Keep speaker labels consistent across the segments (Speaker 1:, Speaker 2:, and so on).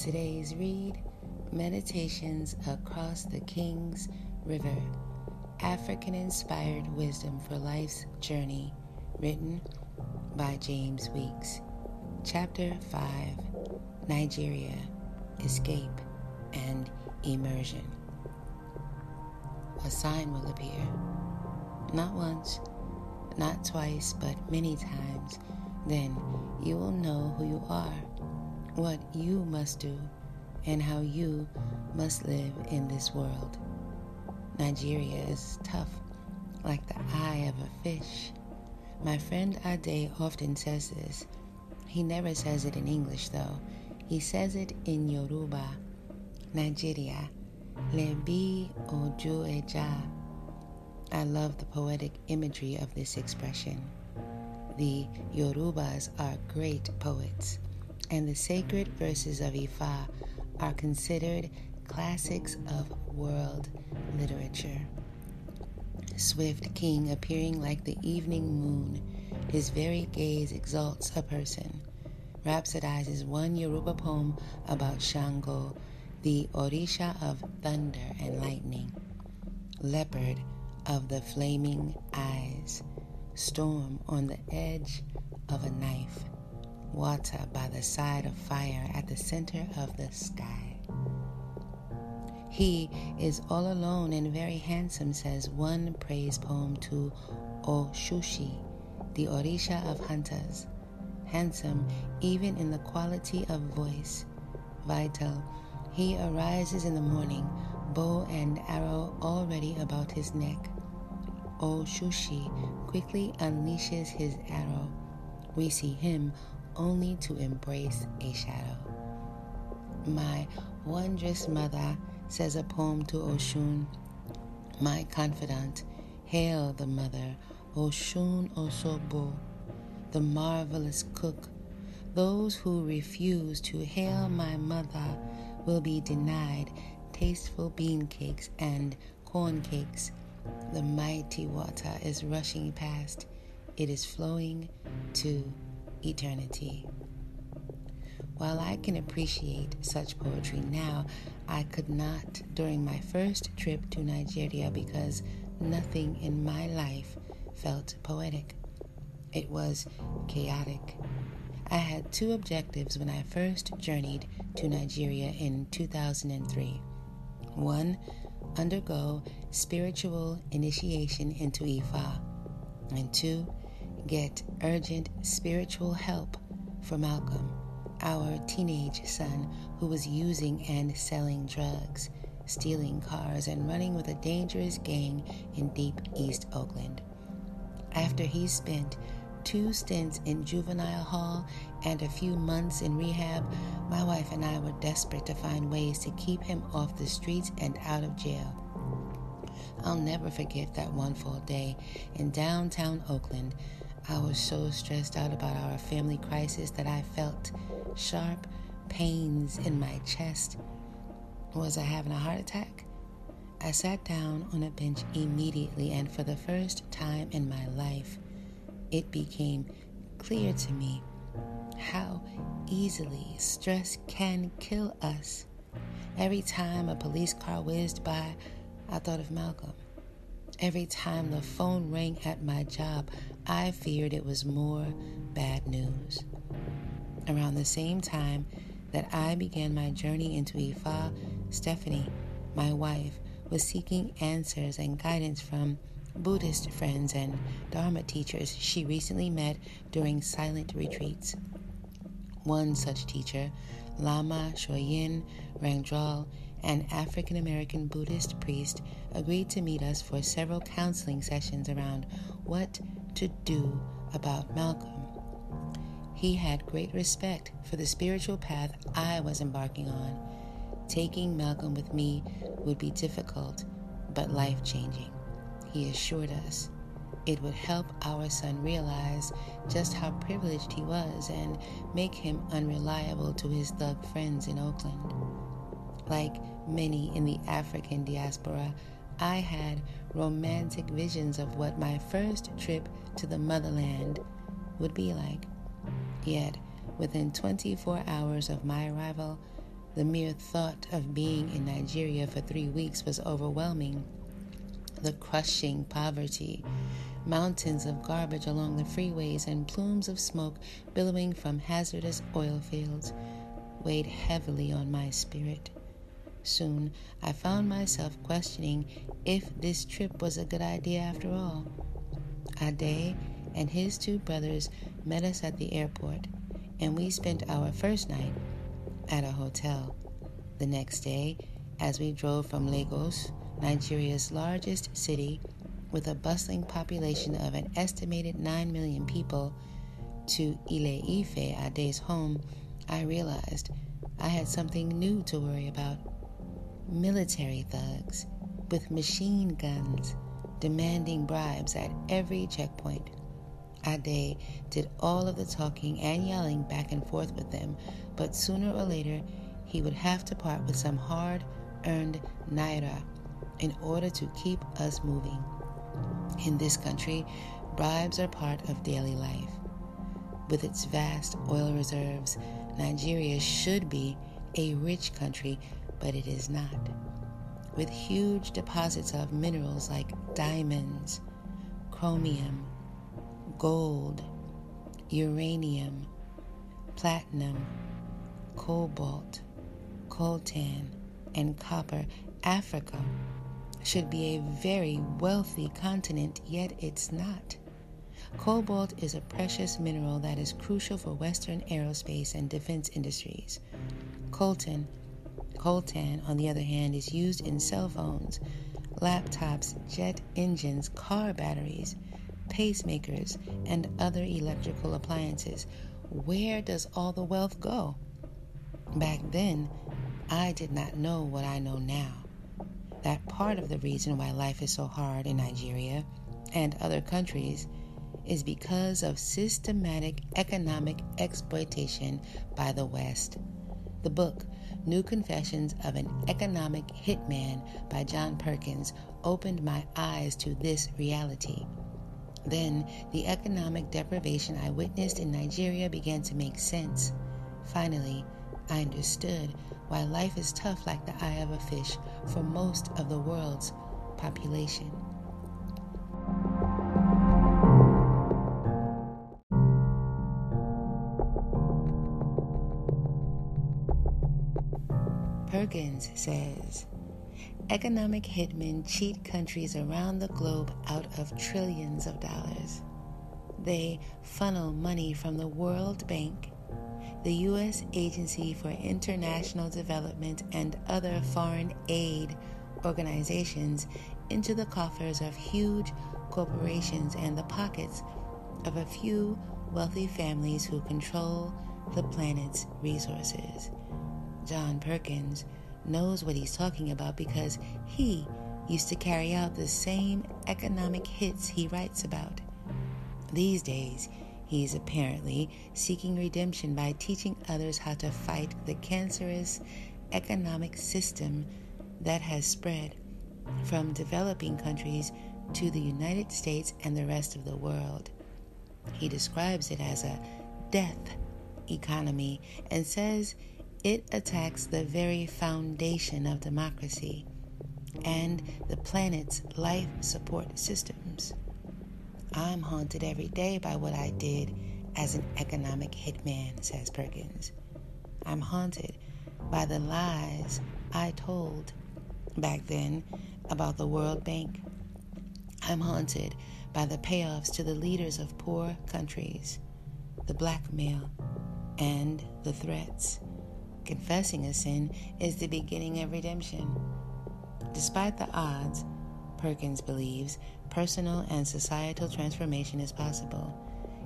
Speaker 1: Today's read Meditations Across the King's River African Inspired Wisdom for Life's Journey, written by James Weeks. Chapter 5 Nigeria Escape and Immersion. A sign will appear, not once, not twice, but many times. Then you will know who you are, what you must do, and how you must live in this world. Nigeria is tough, like the eye of a fish. My friend Ade often says this. He never says it in English, though. He says it in Yoruba. Nigeria, lebi oju eja. I love the poetic imagery of this expression. The Yorubas are great poets, and the sacred verses of Ifa are considered classics of world literature. Swift king appearing like the evening moon, his very gaze exalts a person. Rhapsodizes one Yoruba poem about Shango, the Orisha of thunder and lightning. Leopard of the flaming eyes, storm on the edge of a knife, water by the side of fire at the center of the sky. He is all alone and very handsome, says one praise poem to Oshushi, the Orisha of hunters. Handsome even in the quality of voice. Vital, he arises in the morning, bow and arrow already about his neck. Oshushi quickly unleashes his arrow. We see him only to embrace a shadow. My wondrous mother says a poem to Oshun, my confidant. Hail the mother, Oshun Osogbo, the marvelous cook. Those who refuse to hail my mother will be denied tasteful bean cakes and corn cakes. The mighty water is rushing past. It is flowing to eternity. While I can appreciate such poetry now, I could not during my first trip to Nigeria because nothing in my life felt poetic. It was chaotic. I had two objectives when I first journeyed to Nigeria in 2003. One, undergo spiritual initiation into Ifa, and two, get urgent spiritual help for Malcolm our teenage son who was using and selling drugs, stealing cars, and running with a dangerous gang in deep East Oakland. After he spent two stints in juvenile hall and a few months in rehab, my wife and I were desperate to find ways to keep him off the streets and out of jail. I'll never forget that one full day in downtown Oakland I was so stressed out about our family crisis that I felt sharp pains in my chest. Was I having a heart attack? I sat down on a bench immediately, and for the first time in my life, it became clear to me how easily stress can kill us. Every time a police car whizzed by, I thought of Malcolm. Every time the phone rang at my job, I feared it was more bad news. Around the same time that I began my journey into Ifa, Stephanie, my wife, was seeking answers and guidance from Buddhist friends and Dharma teachers she recently met during silent retreats. One such teacher, Lama Choyin Rangdrol, an African American Buddhist priest, agreed to meet us for several counseling sessions around what to do about Malcolm. He had great respect for the spiritual path I was embarking on. Taking Malcolm with me would be difficult, but life changing. He assured us it would help our son realize just how privileged he was and make him unreliable to his thug friends in Oakland. Like many in the African diaspora, I had romantic visions of what my first trip to the motherland would be like. Yet, within 24 hours of my arrival, The mere thought of being in Nigeria for three weeks was overwhelming. The crushing poverty, mountains of garbage along the freeways, and plumes of smoke billowing from hazardous oil fields weighed heavily on my spirit. Soon I found myself questioning if this trip was a good idea after all. Ade and his two brothers met us at the airport, and we spent our first night at a hotel. The next day, as we drove from Lagos, Nigeria's largest city, with a bustling population of an estimated 9 million people, to Ile Ife, Ade's home, I realized I had something new to worry about. Military thugs with machine guns demanding bribes at every checkpoint. Ade did all of the talking and yelling back and forth with them, but sooner or later he would have to part with some hard earned naira in order to keep us moving. In this country, bribes are part of daily life. With its vast oil reserves, Nigeria should be a rich country, but it is not. With huge deposits of minerals like diamonds, chromium, gold, uranium, platinum, cobalt, coltan, and copper, Africa should be a very wealthy continent, yet it's not. Cobalt is a precious mineral that is crucial for Western aerospace and defense industries. Coltan, coltan, on the other hand, is used in cell phones, laptops, jet engines, car batteries, pacemakers, and other electrical appliances. Where does all the wealth go? Back then, I did not know what I know now. That part of the reason why life is so hard in Nigeria and other countries is because of systematic economic exploitation by the West. The book, New Confessions of an Economic Hitman by John Perkins, opened my eyes to this reality. Then the economic deprivation I witnessed in Nigeria began to make sense. Finally, I understood why life is tough like the eye of a fish for most of the world's population. Perkins says economic hitmen cheat countries around the globe out of trillions of dollars. They funnel money from the World Bank the U.S. Agency for International Development and other foreign aid organizations into the coffers of huge corporations and the pockets of a few wealthy families who control the planet's resources. John Perkins knows what he's talking about because he used to carry out the same economic hits he writes about. These days, He's apparently seeking redemption by teaching others how to fight the cancerous economic system that has spread from developing countries to the United States and the rest of the world. He describes it as a death economy and says it attacks the very foundation of democracy and the planet's life support systems. I'm haunted every day by what I did as an economic hitman, says Perkins. I'm haunted by the lies I told back then about the World Bank. I'm haunted by the payoffs to the leaders of poor countries, the blackmail, and the threats. Confessing a sin is the beginning of redemption. Despite the odds, Perkins believes personal and societal transformation is possible.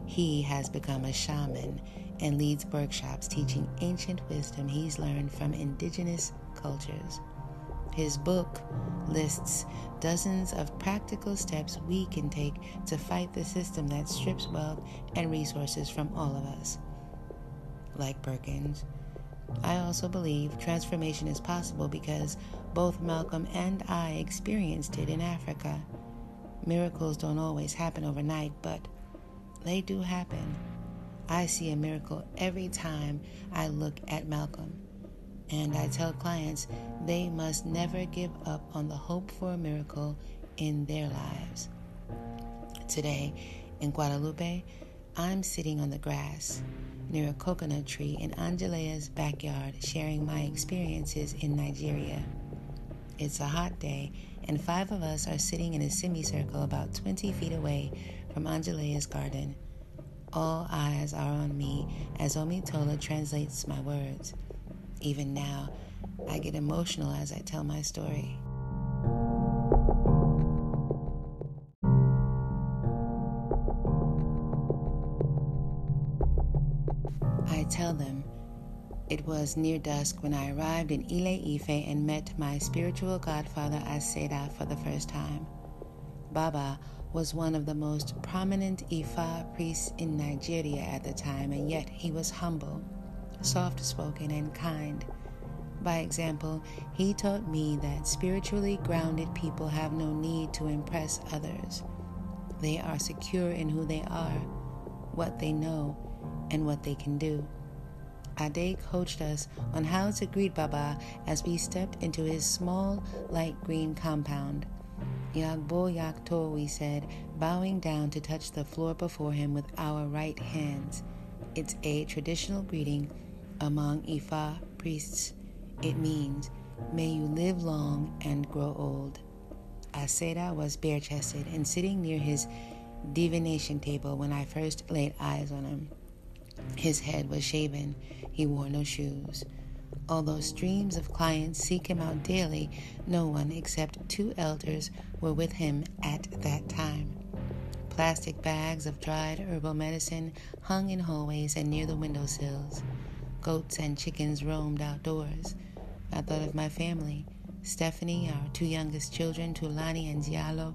Speaker 1: He has become a shaman and leads workshops teaching ancient wisdom he's learned from indigenous cultures. His book lists dozens of practical steps we can take to fight the system that strips wealth and resources from all of us. Like Perkins, I also believe transformation is possible because both Malcolm and I experienced it in Africa. Miracles don't always happen overnight, but they do happen. I see a miracle every time I look at Malcolm. And I tell clients they must never give up on the hope for a miracle in their lives. Today, in Guadalupe, I'm sitting on the grass near a coconut tree in Angelea's backyard sharing my experiences in Nigeria. It's a hot day, and five of us are sitting in a semicircle about 20 feet away from Angelea's garden. All eyes are on me as Omitola translates my words. Even now, I get emotional as I tell my story. Tell them it was near dusk when I arrived in Ile Ife and met my spiritual godfather Aseda for the first time. Baba was one of the most prominent Ifa priests in Nigeria at the time, and yet he was humble, soft spoken, and kind. By example, he taught me that spiritually grounded people have no need to impress others. They are secure in who they are, what they know, and what they can do. Ade coached us on how to greet Baba as we stepped into his small, light green compound. Yagbo Yakto, we said, bowing down to touch the floor before him with our right hands. It's a traditional greeting among Ifa priests. It means, may you live long and grow old. Aseda was bare chested and sitting near his divination table when I first laid eyes on him. His head was shaven, he wore no shoes. Although streams of clients seek him out daily, no one except two elders were with him at that time. Plastic bags of dried herbal medicine hung in hallways and near the windowsills. Goats and chickens roamed outdoors. I thought of my family Stephanie, our two youngest children, Tulani and Diallo,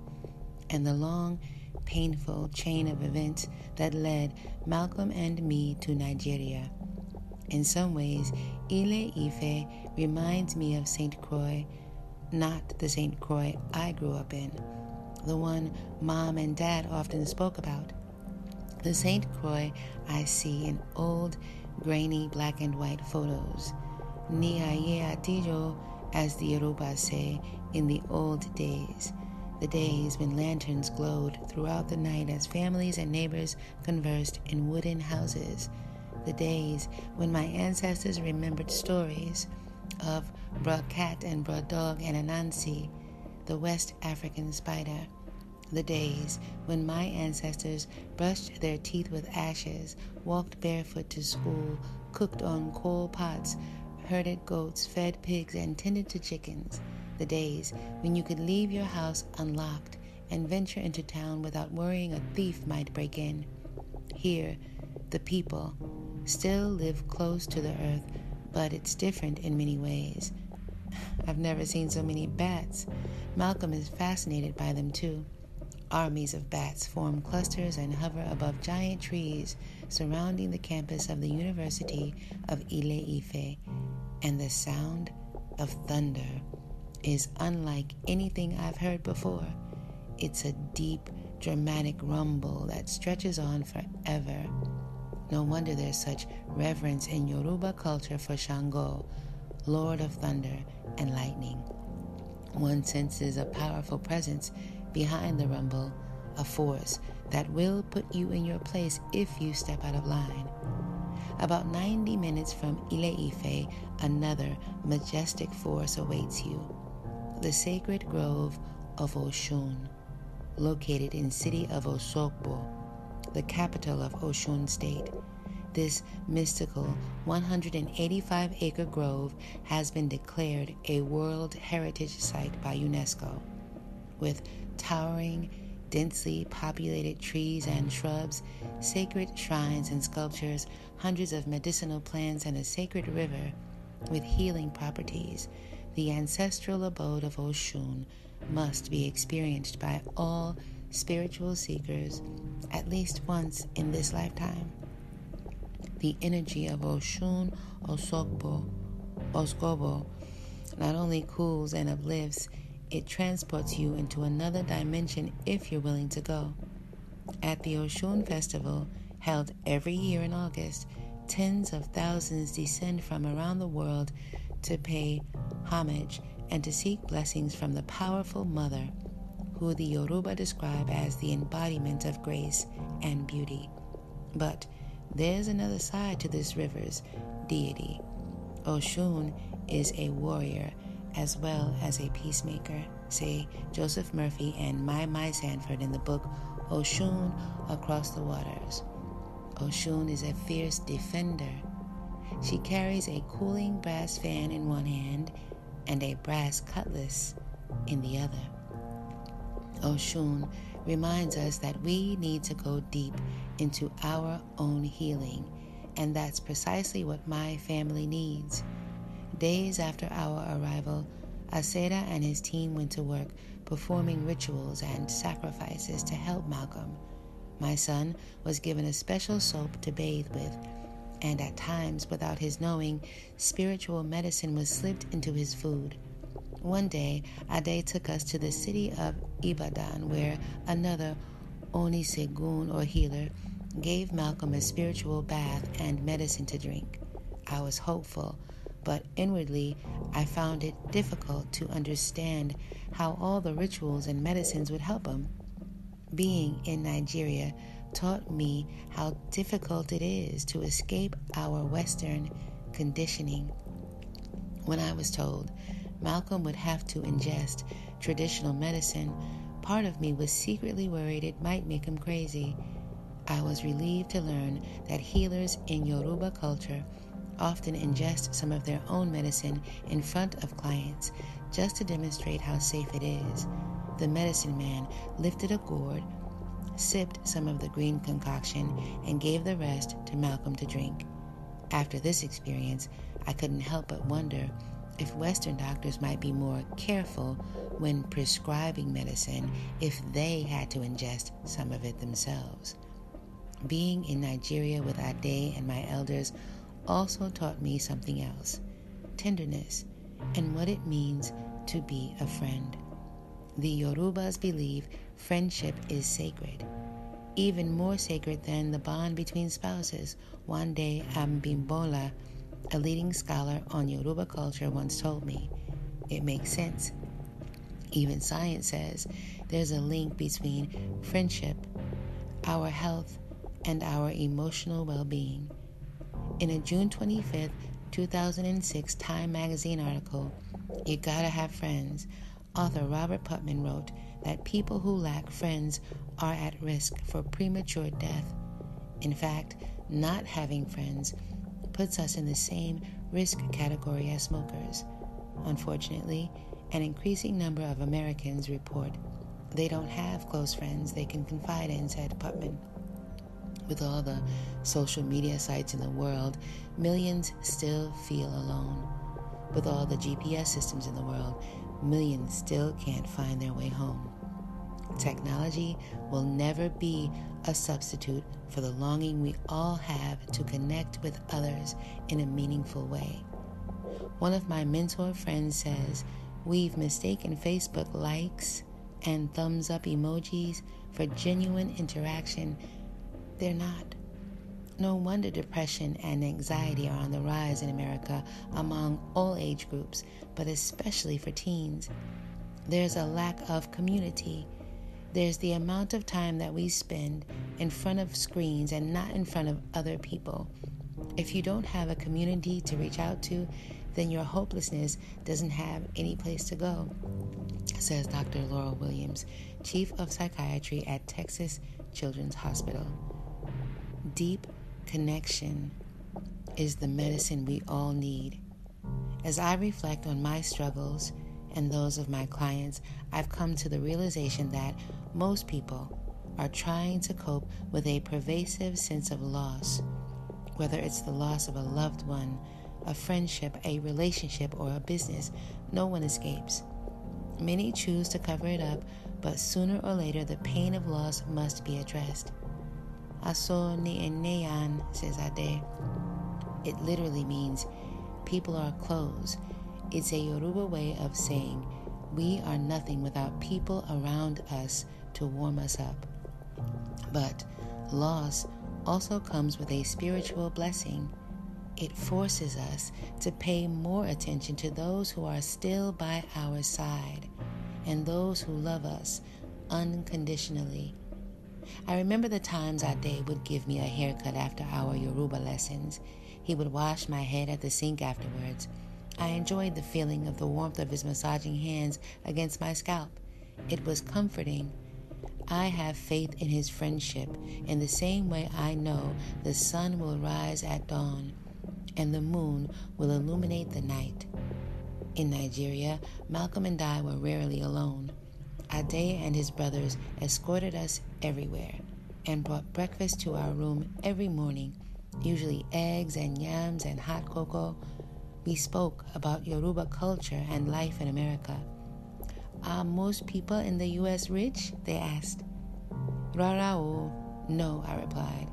Speaker 1: and the long, painful chain of events that led Malcolm and me to Nigeria. In some ways, Ile Ife reminds me of St. Croix, not the St. Croix I grew up in, the one mom and dad often spoke about. The St. Croix I see in old, grainy black and white photos. Niaye Atijo, as the Yoruba say, in the old days. The days when lanterns glowed throughout the night as families and neighbors conversed in wooden houses. The days when my ancestors remembered stories of Bra Cat and Bra Dog and Anansi, the West African spider, the days when my ancestors brushed their teeth with ashes, walked barefoot to school, cooked on coal pots, herded goats, fed pigs, and tended to chickens, the days when you could leave your house unlocked and venture into town without worrying a thief might break in. Here, the people, still live close to the earth, but it's different in many ways. I've never seen so many bats. Malcolm is fascinated by them too. Armies of bats form clusters and hover above giant trees surrounding the campus of the University of Ile Ife, and the sound of thunder is unlike anything I've heard before. It's a deep, dramatic rumble that stretches on forever. No wonder there's such reverence in Yoruba culture for Shango, Lord of Thunder and Lightning. One senses a powerful presence behind the rumble, a force that will put you in your place if you step out of line. About 90 minutes from Ile Ife, another majestic force awaits you. The sacred grove of Oshun, located in city of Osogbo, the capital of Oshun State. This mystical 185 acre grove has been declared a World Heritage Site by UNESCO, with towering, densely populated trees and shrubs, sacred shrines and sculptures, hundreds of medicinal plants, and a sacred river with healing properties. The ancestral abode of Oshun must be experienced by all spiritual seekers at least once in this lifetime. The energy of Oshun Osogbo, Osgobo not only cools and uplifts, it transports you into another dimension if you're willing to go. At the Oshun Festival, held every year in August, tens of thousands descend from around the world to pay homage and to seek blessings from the powerful mother, who the Yoruba describe as the embodiment of grace and beauty. But there's another side to this river's deity. Oshun is a warrior as well as a peacemaker, say Joseph Murphy and Mei-Mei Sanford in the book Oshun Across the Waters. Oshun is a fierce defender. She carries a cooling brass fan in one hand and a brass cutlass in the other. Oshun reminds us that we need to go deep into our own healing, and that's precisely what my family needs. Days after our arrival, Aseda and his team went to work performing rituals and sacrifices to help Malcolm. My son was given a special soap to bathe with, and at times, without his knowing, spiritual medicine was slipped into his food. One day, Ade took us to the city of Ibadan, where another Onisegun or healer gave Malcolm a spiritual bath and medicine to drink. I was hopeful, but inwardly I found it difficult to understand how all the rituals and medicines would help him. Being in Nigeria taught me how difficult it is to escape our Western conditioning. When I was told Malcolm would have to ingest traditional medicine, part of me was secretly worried it might make him crazy. I was relieved to learn that healers in Yoruba culture often ingest some of their own medicine in front of clients just to demonstrate how safe it is. The medicine man lifted a gourd, sipped some of the green concoction, and gave the rest to Malcolm to drink. After this experience, I couldn't help but wonder if Western doctors might be more careful when prescribing medicine if they had to ingest some of it themselves. Being in Nigeria with Ade and my elders also taught me something else tenderness and what it means to be a friend. The Yorubas believe friendship is sacred, even more sacred than the bond between spouses. Wande Abimbola, a leading scholar on Yoruba culture, once told me. It makes sense. Even science says there's a link between friendship, our health, and our emotional well being. In a June 25, 2006 Time magazine article, You Gotta Have Friends, author Robert Putnam wrote that people who lack friends are at risk for premature death. In fact, not having friends puts us in the same risk category as smokers. Unfortunately, an increasing number of Americans report they don't have close friends they can confide in, said Putnam. With all the social media sites in the world, millions still feel alone. With all the GPS systems in the world, millions still can't find their way home. Technology will never be a substitute for the longing we all have to connect with others in a meaningful way. One of my mentor friends says, We've mistaken Facebook likes and thumbs up emojis for genuine interaction they're not. No wonder depression and anxiety are on the rise in America among all age groups, but especially for teens. There's a lack of community. There's the amount of time that we spend in front of screens and not in front of other people. If you don't have a community to reach out to, then your hopelessness doesn't have any place to go, says Dr. Laurel Williams, Chief of Psychiatry at Texas Children's Hospital. Deep connection is the medicine we all need. As I reflect on my struggles and those of my clients, I've come to the realization that most people are trying to cope with a pervasive sense of loss, whether it's the loss of a loved one, a friendship, a relationship, or a business. No one escapes. Many choose to cover it up, but sooner or later the pain of loss must be addressed. Aso says Ade. It literally means people are clothes. It's a Yoruba way of saying we are nothing without people around us to warm us up. But loss also comes with a spiritual blessing. it forces us to pay more attention to those who are still by our side and those who love us unconditionally. I remember the times Ade would give me a haircut after our Yoruba lessons. He would wash my head at the sink afterwards. I enjoyed the feeling of the warmth of his massaging hands against my scalp. It was comforting. I have faith in his friendship in the same way I know the sun will rise at dawn and the moon will illuminate the night. In Nigeria, Malcolm and I were rarely alone. Ade and his brothers escorted us everywhere and brought breakfast to our room every morning, usually eggs and yams and hot cocoa. We spoke about Yoruba culture and life in America. Are most people in the U.S. rich? They asked. Rarao. No, I replied.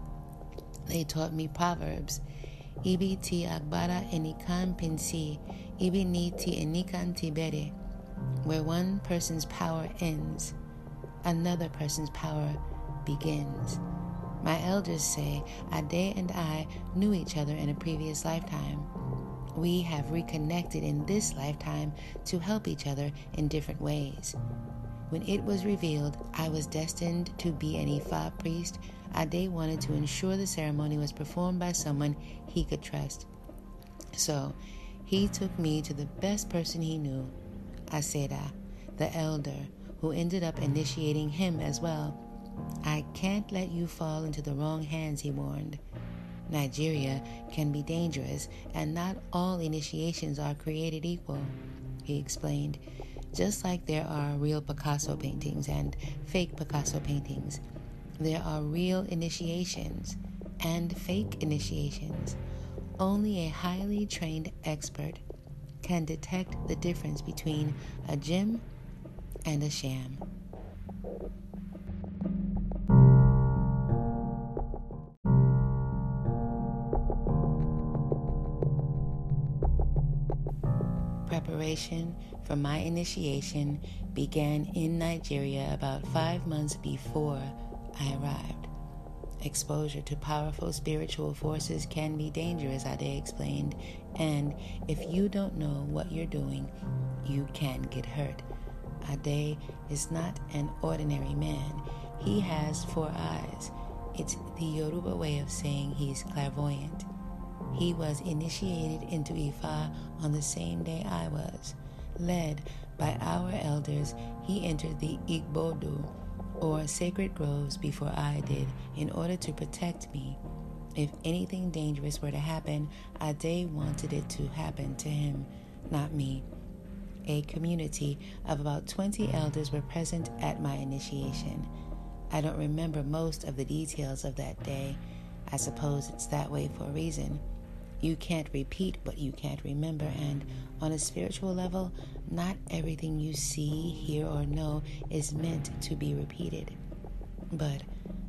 Speaker 1: They taught me proverbs. Ibi ti agbara enikan pinsi, ibi ni ti enikan tibere. Where one person's power ends, another person's power begins. My elders say Ade and I knew each other in a previous lifetime. We have reconnected in this lifetime to help each other in different ways. When it was revealed I was destined to be an Ifa priest, Ade wanted to ensure the ceremony was performed by someone he could trust. So he took me to the best person he knew, Aseda, the elder, who ended up initiating him as well. I can't let you fall into the wrong hands, he warned. Nigeria can be dangerous, and not all initiations are created equal, he explained. Just like there are real Picasso paintings and fake Picasso paintings, there are real initiations and fake initiations. Only a highly trained expert can detect the difference between a gem and a sham. Preparation for my initiation began in Nigeria about five months before I arrived. Exposure to powerful spiritual forces can be dangerous, Ade explained, and if you don't know what you're doing, you can get hurt. Ade is not an ordinary man. He has four eyes. It's the Yoruba way of saying he's clairvoyant. He was initiated into Ifa on the same day I was. Led by our elders, he entered the Igbodu, or sacred groves, before I did, in order to protect me. If anything dangerous were to happen, Ade wanted it to happen to him, not me. A community of about 20 elders were present at my initiation. I don't remember most of the details of that day. I suppose it's that way for a reason. You can't repeat what you can't remember, and on a spiritual level, not everything you see, hear, or know is meant to be repeated. But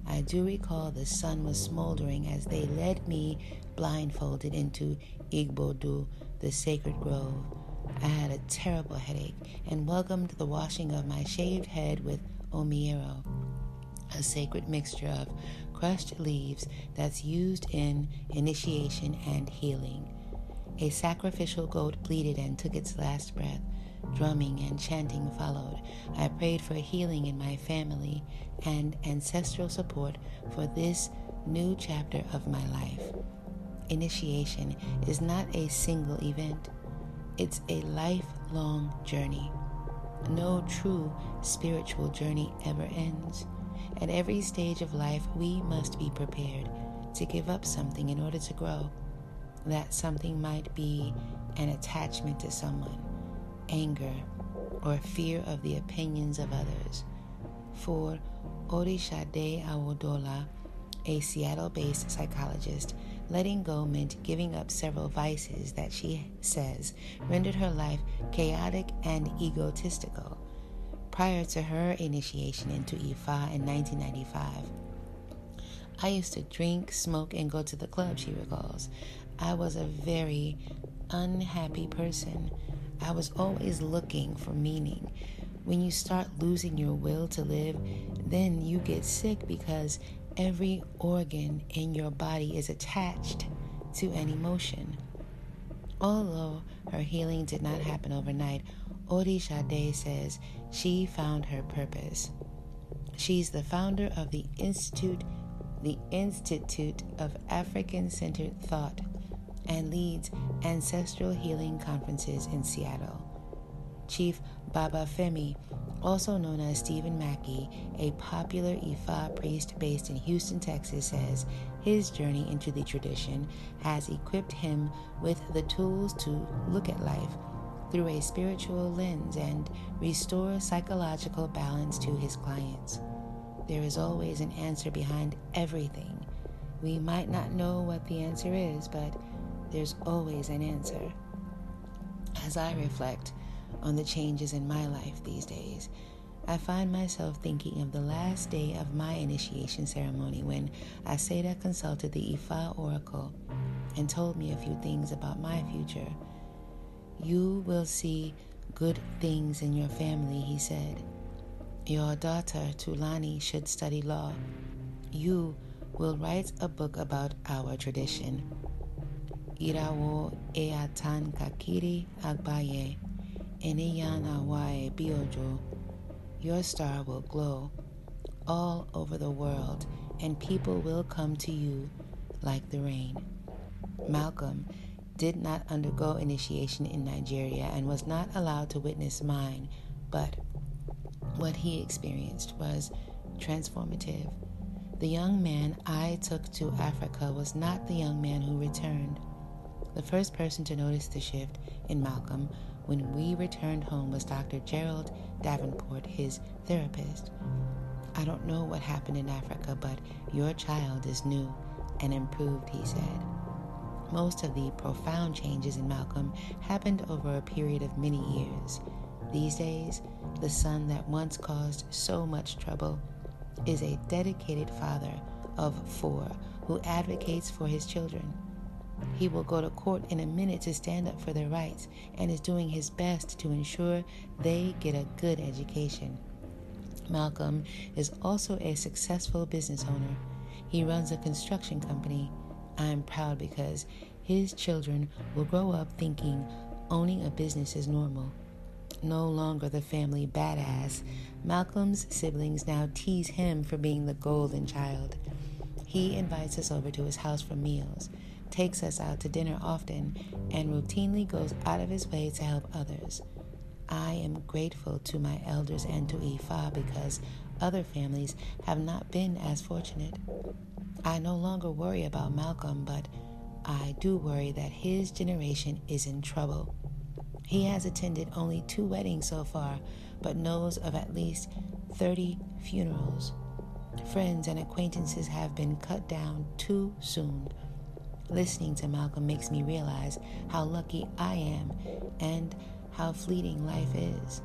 Speaker 1: I do recall the sun was smoldering as they led me blindfolded into Igbodu, the sacred grove. I had a terrible headache and welcomed the washing of my shaved head with omiero, a sacred mixture of crushed leaves that's used in initiation and healing. A sacrificial goat bleated and took its last breath. Drumming and chanting followed. I prayed for healing in my family and ancestral support for this new chapter of my life. Initiation is not a single event, it's a lifelong journey. No true spiritual journey ever ends. At every stage of life, we must be prepared to give up something in order to grow. That something might be an attachment to someone, anger, or fear of the opinions of others. For Orishade Awodola, a Seattle based psychologist, letting go meant giving up several vices that she says rendered her life chaotic and egotistical prior to her initiation into Ifa in 1995. I used to drink, smoke, and go to the club, she recalls. I was a very unhappy person. I was always looking for meaning. When you start losing your will to live, then you get sick because every organ in your body is attached to an emotion. Although her healing did not happen overnight, Orisha says she found her purpose. She's the founder of the Institute, the Institute of African Centered Thought, and leads ancestral healing conferences in Seattle. Chief Baba Femi, also known as Stephen Mackey, a popular Ifa priest based in Houston, Texas, says his journey into the tradition has equipped him with the tools to look at life through a spiritual lens and restore psychological balance to his clients. There is always an answer behind everything. We might not know what the answer is, but there's always an answer. As I reflect on the changes in my life these days, I find myself thinking of the last day of my initiation ceremony when Aseda consulted the Ifa oracle and told me a few things about my future. You will see good things in your family, he said. Your daughter, Tulani, should study law. You will write a book about our tradition. Irawo eatan kakiri agbaye, eneyan awae biojo. Your star will glow all over the world, and people will come to you like the rain. Malcolm did not undergo initiation in Nigeria and was not allowed to witness mine, but what he experienced was transformative. The young man I took to Africa was not the young man who returned. The first person to notice the shift in Malcolm when we returned home was Dr. Gerald Davenport, his therapist. I don't know what happened in Africa, but your child is new and improved, he said. Most of the profound changes in Malcolm happened over a period of many years. These days, the son that once caused so much trouble is a dedicated father of four who advocates for his children. He will go to court in a minute to stand up for their rights and is doing his best to ensure they get a good education. Malcolm is also a successful business owner. He runs a construction company I'm proud because his children will grow up thinking owning a business is normal. No longer the family badass, Malcolm's siblings now tease him for being the golden child. He invites us over to his house for meals, takes us out to dinner often, and routinely goes out of his way to help others. I am grateful to my elders and to Ifa because other families have not been as fortunate. I no longer worry about Malcolm, but I do worry that his generation is in trouble. He has attended only two weddings so far, but knows of at least 30 funerals. Friends and acquaintances have been cut down too soon. Listening to Malcolm makes me realize how lucky I am and how fleeting life is.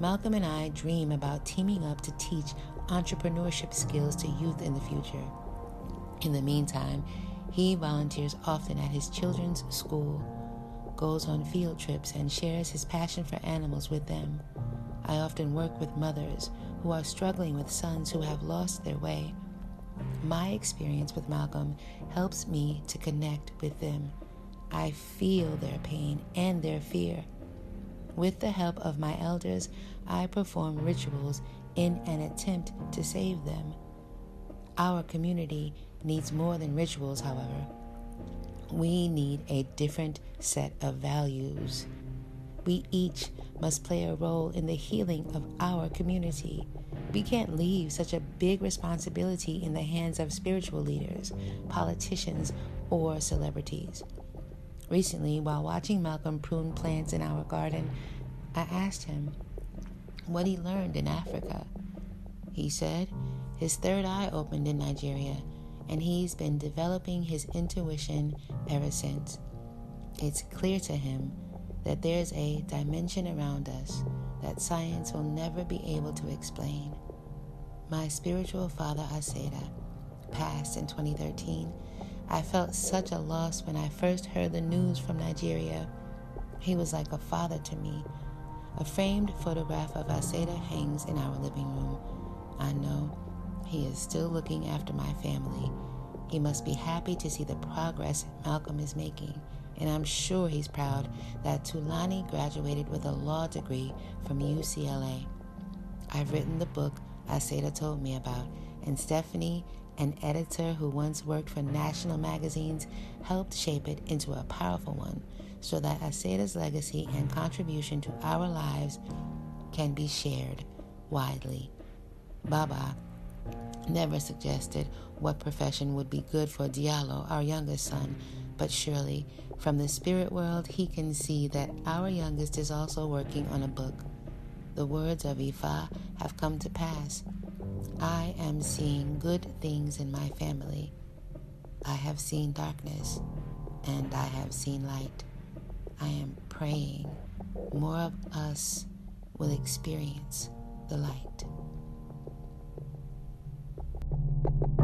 Speaker 1: Malcolm and I dream about teaming up to teach entrepreneurship skills to youth in the future. In the meantime, he volunteers often at his children's school, goes on field trips, and shares his passion for animals with them. I often work with mothers who are struggling with sons who have lost their way. My experience with Malcolm helps me to connect with them. I feel their pain and their fear. With the help of my elders, I perform rituals in an attempt to save them. Our community needs more than rituals, however. We need a different set of values. We each must play a role in the healing of our community. We can't leave such a big responsibility in the hands of spiritual leaders, politicians, or celebrities. Recently, while watching Malcolm prune plants in our garden, I asked him what he learned in Africa. He said his third eye opened in Nigeria and he's been developing his intuition ever since. It's clear to him that there's a dimension around us that science will never be able to explain. My spiritual father, Aseda, passed in 2013. I felt such a loss when I first heard the news from Nigeria. He was like a father to me. A framed photograph of Aseda hangs in our living room. I know he is still looking after my family, He must be happy to see the progress Malcolm is making, and I'm sure he's proud that Tulani graduated with a law degree from UCLA. I've written the book Aseda told me about, and Stephanie, an editor who once worked for national magazines, helped shape it into a powerful one so that Aseda's legacy and contribution to our lives can be shared widely. Baba never suggested what profession would be good for Diallo, our youngest son, but surely from the spirit world he can see that our youngest is also working on a book. The words of Ifa have come to pass. I am seeing good things in my family. I have seen darkness and I have seen light. I am praying more of us will experience the light. Thank you